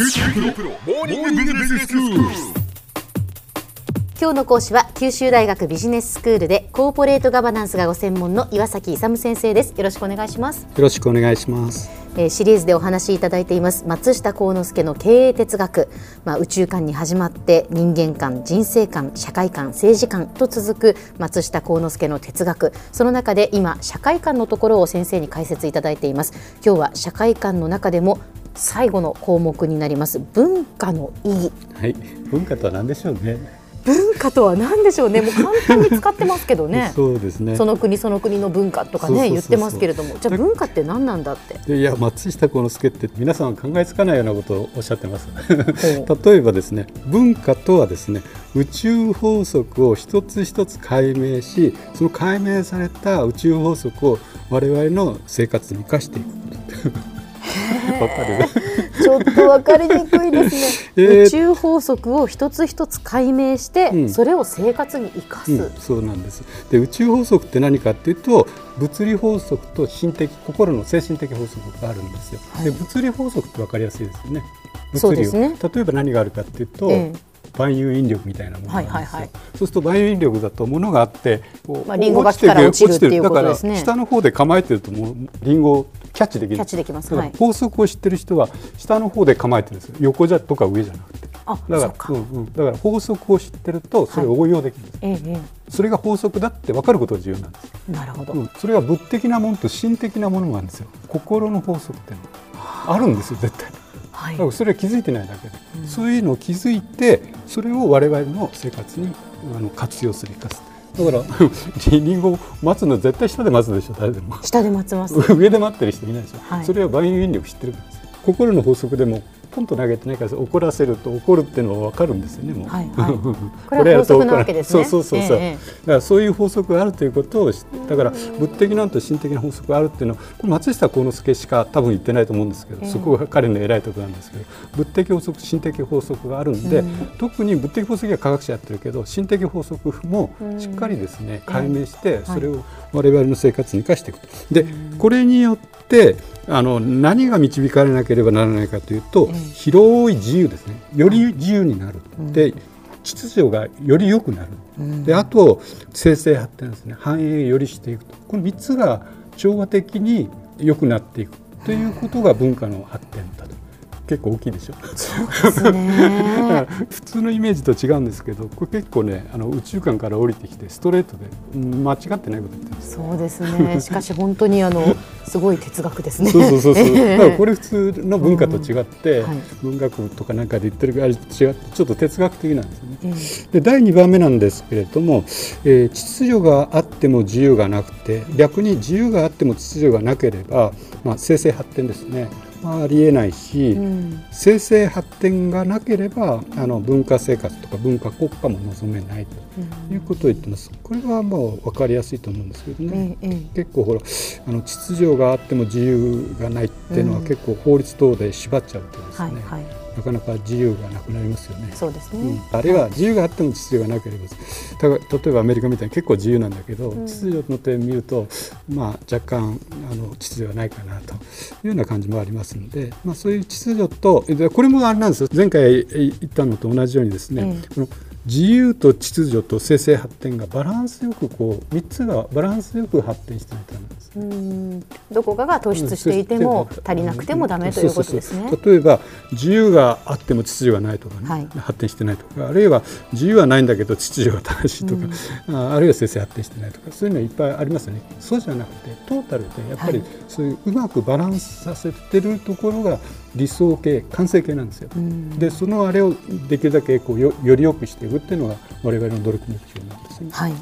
今日の講師は九州大学ビジネススクールでコーポレートガバナンスがご専門の岩崎勇先生です。よろしくお願いします、よろしくお願いします。えーシリーズでお話しいただいています松下幸之助の経営哲学。まあ宇宙観に始まって人間観人生観社会観政治観と続く松下幸之助の哲学。その中で今社会観のところを先生に解説いただいています。今日は社会観の中でも最後の項目になります。文化の意義。はい、文化とは何でしょうね。文化とは何でしょうね。もう簡単に使ってますけどね。そうですね。その国その国の文化とかね言ってますけれども。じゃあ文化って何なんだって？でいや松下幸之助って皆さん考えつかないようなことをおっしゃってます。ほ 例えばですね、文化とはですね、宇宙法則を一つ一つ解明し、その解明された宇宙法則を我々の生活に生かしていく。わかる？ちょっと分かりにくいですね、えー。宇宙法則を一つ一つ解明して、うん。それを生活に生かす、うん、そうなんです。で宇宙法則って何かっていうと物理法則と心的心の精神的法則があるんですよ。はい。で物理法則って分かりやすいですよね。そうですね。物理を例えば何があるかっていうと、え万有引力みたいなものがあるんですよ。はいはいはい。そうすると万有引力だと物があってこうまあリン落ちるっていうことですねだから下の方で構えてるともうリンゴをキャッチできる。キャッチできます。法則を知ってる人は下の方で構えてるんですよ。横じゃとか上じゃなくて。あだからそうんうん、だから法則を知ってるとそれを応用できるんです、えええそれが法則だって分かることが重要なんです、えなるほど、うん、それが物的なものと心的なものがあるんですよ。心の法則ってあ。るんですよ絶対。はい。だからそれは気づいてないだけで、そういうのを気づいてそれを我々の生活にあの活用する生かすだから リンゴを待つの絶対下で待つでしょ誰でも。下で待つます。上で待ってる人いないでしょ、はい。それは万有引力知ってるからです。よ心の法則でもポンと投げてないから怒らせると怒るっていうのは分かるんですよねもう、はいはい。こ これは法則なわけですね。そうそうそうそう、ええええ。だからそういう法則があるということを知だから物的なのと心的な法則があるっていうのはこれ松下幸之助しか多分言ってないと思うんですけど、ええ。そこが彼の偉いところなんですけど物的法則心的法則があるんで、特に物的法則は科学者やってるけど心的法則もしっかりですね、解明してそれを我々の生活に生かしていくと。でこれによってあの何が導かれなければならないかというと、広い自由ですね。より自由になる、で秩序がより良くなる、であと生成発展ですね。繁栄よりしていくと。この3つが調和的に良くなっていくということが文化の発展だと結構大きいでしょ。ですね。普通のイメージと違うんですけどこれ結構ねあの宇宙観から降りてきてストレートでうん間違ってないこと言ってます。そうですね。しかし本当にあのすごい哲学ですね。そうそうそうそう。え えだからこれ普通の文化と違って、うんはい。文学部とかなんかで言ってるあれと違ってちょっと哲学的なんですよね。ええ。で第2番目なんですけれども、えー秩序があっても自由がなくて逆に自由があっても秩序がなければ、まあ、生成発展ですね、まあ、ありえないし、うん。生成発展がなければあの文化生活とか文化国家も望めないということを言ってます。これはもう分かりやすいと思うんですけどね。ええええ。結構ほらあの秩序があっても自由がないっていうのはうん。結構法律等で縛っちゃうとですね、はいはいなかなか自由がなくなりますよね。そうですね、うん、あるいは自由があっても秩序がなければた例えばアメリカみたいに結構自由なんだけど、秩序の点見ると、まあ、若干あの秩序がないかなというような感じもありますので、まあ、そういう秩序とでこれもあれなんですよ。前回言ったのと同じようにですね、ええ。この自由と秩序と生成発展がバランスよくこう3つがバランスよく発展していたんです。うん。どこかが突出していても足りなくてもダメということですね。例えば自由があっても秩序がないとかね、はい。発展してないとか。あるいは自由はないんだけど秩序が正しいとか、ああるいは生成発展してないとか。そういうのいっぱいありますよね。そうじゃなくてトータルでやっぱりはい。そういううまくバランスさせてるところが理想形完成形なんですよ。ん。でそのあれをできるだけこうよより良くしていくっていうのが我々の努力目標なんですね。はい。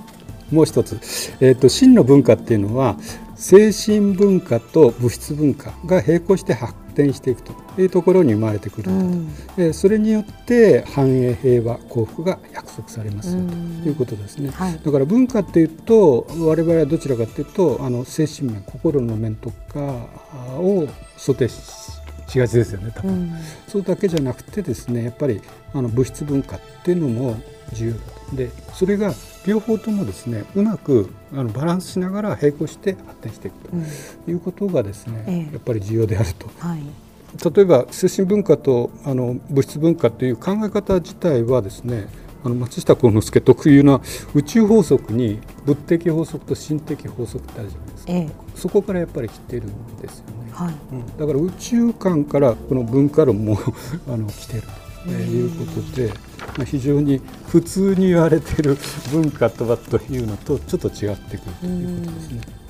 もう一つ、えー、と真の文化っていうのは精神文化と物質文化が並行して発展していくというところに生まれてくるんだと、でそれによって繁栄平和幸福が約束されます。よということですね、はい。だから文化っていうと我々はどちらかというとあの精神面心の面とかを想定ししがちですよね多分、うん。そうだけじゃなくてですねやっぱりあの物質文化っていうのも重要だと。でそれが両方ともですねうまくあのバランスしながら並行して発展していくということがですね、ええ。やっぱり重要であると。はい。例えば精神文化とあの物質文化という考え方自体はですねあの松下幸之助 特有な宇宙法則に物的法則と心的法則ってあるじゃないですか、ええ、そこからやっぱり来てるんですよね、はい。うん、だから宇宙観からこの文化論も あの来てるということで、まあ、非常に普通に言われてる文化とはというのとちょっと違ってくるということですね。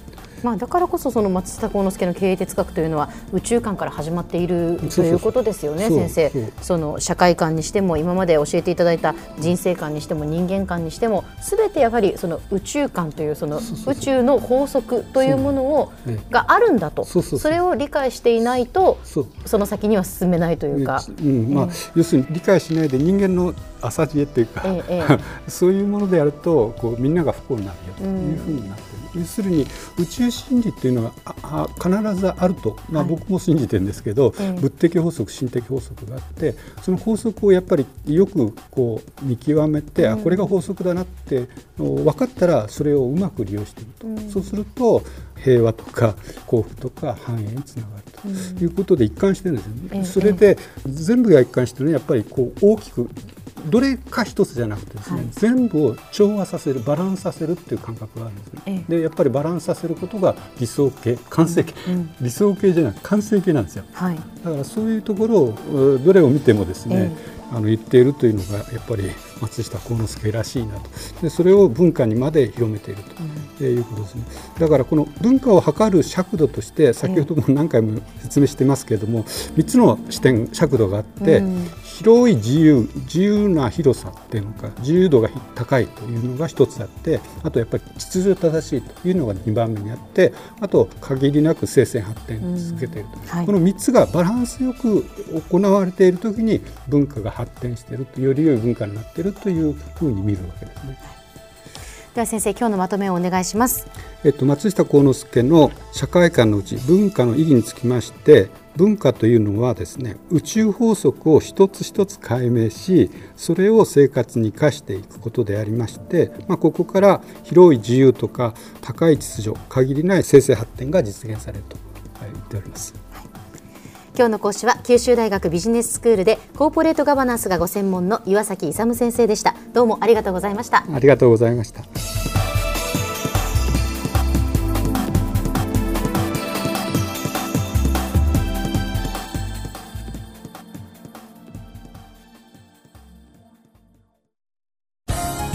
まあ、だからこそその松下幸之助の経営哲学というのは宇宙観から始まっているということですよね先生。その社会観にしても今まで教えていただいた人生観にしても人間観にしてもすべてやはりその宇宙観というその宇宙の法則というものをがあるんだと。それを理解していないとその先には進めないというか、うん。まあ、要するに理解しないで人間の浅知恵っていうか、ええ、そういうものでやるとこうみんなが不幸になるよというふうになって要するに宇宙真理っていうのはあ必ずあると、まあ、僕も信じてるんですけど、はい、物的法則心的法則があってその法則をやっぱりよくこう見極めて、うん、あこれが法則だなって分かったらそれをうまく利用していくと、うん、そうすると平和とか幸福とか繁栄につながると。いうことで一貫してるんですよね。うん、それで全部が一貫してるのはやっぱりこう大きくどれか一つじゃなくてですね、はい、全部を調和させるバランスさせるっていう感覚があるんですね、ええ、でやっぱりバランスさせることが理想形完成形、うんうん、理想形じゃなく完成形なんですよ、はい、だからそういうところをどれを見てもですね、えあの言っているというのがやっぱり松下幸之助らしいなと。でそれを文化にまで広めているということですね、だからこの文化を測る尺度として先ほども何回も説明してますけれども3つの視点尺度があって、広い自由自由な広さっていうのか自由度が高いというのが1つあってあとやっぱり秩序正しいというのが2番目にあってあと限りなく生鮮発展を続けていると、はい、この3つがバランスよく行われている時に文化が発展しているとより良い文化になっているというふうに見るわけですね。では先生今日のまとめをお願いします。えっと松下幸之助の社会観のうち文化の意義につきまして文化というのはですね宇宙法則を一つ一つ解明しそれを生活に生かしていくことでありまして、まあ、ここから広い自由とか高い秩序限りない生成発展が実現されると言っております。今日の講師は九州大学ビジネススクールでコーポレートガバナンスがご専門の岩崎勇先生でした。どうもありがとうございました。ありがとうございました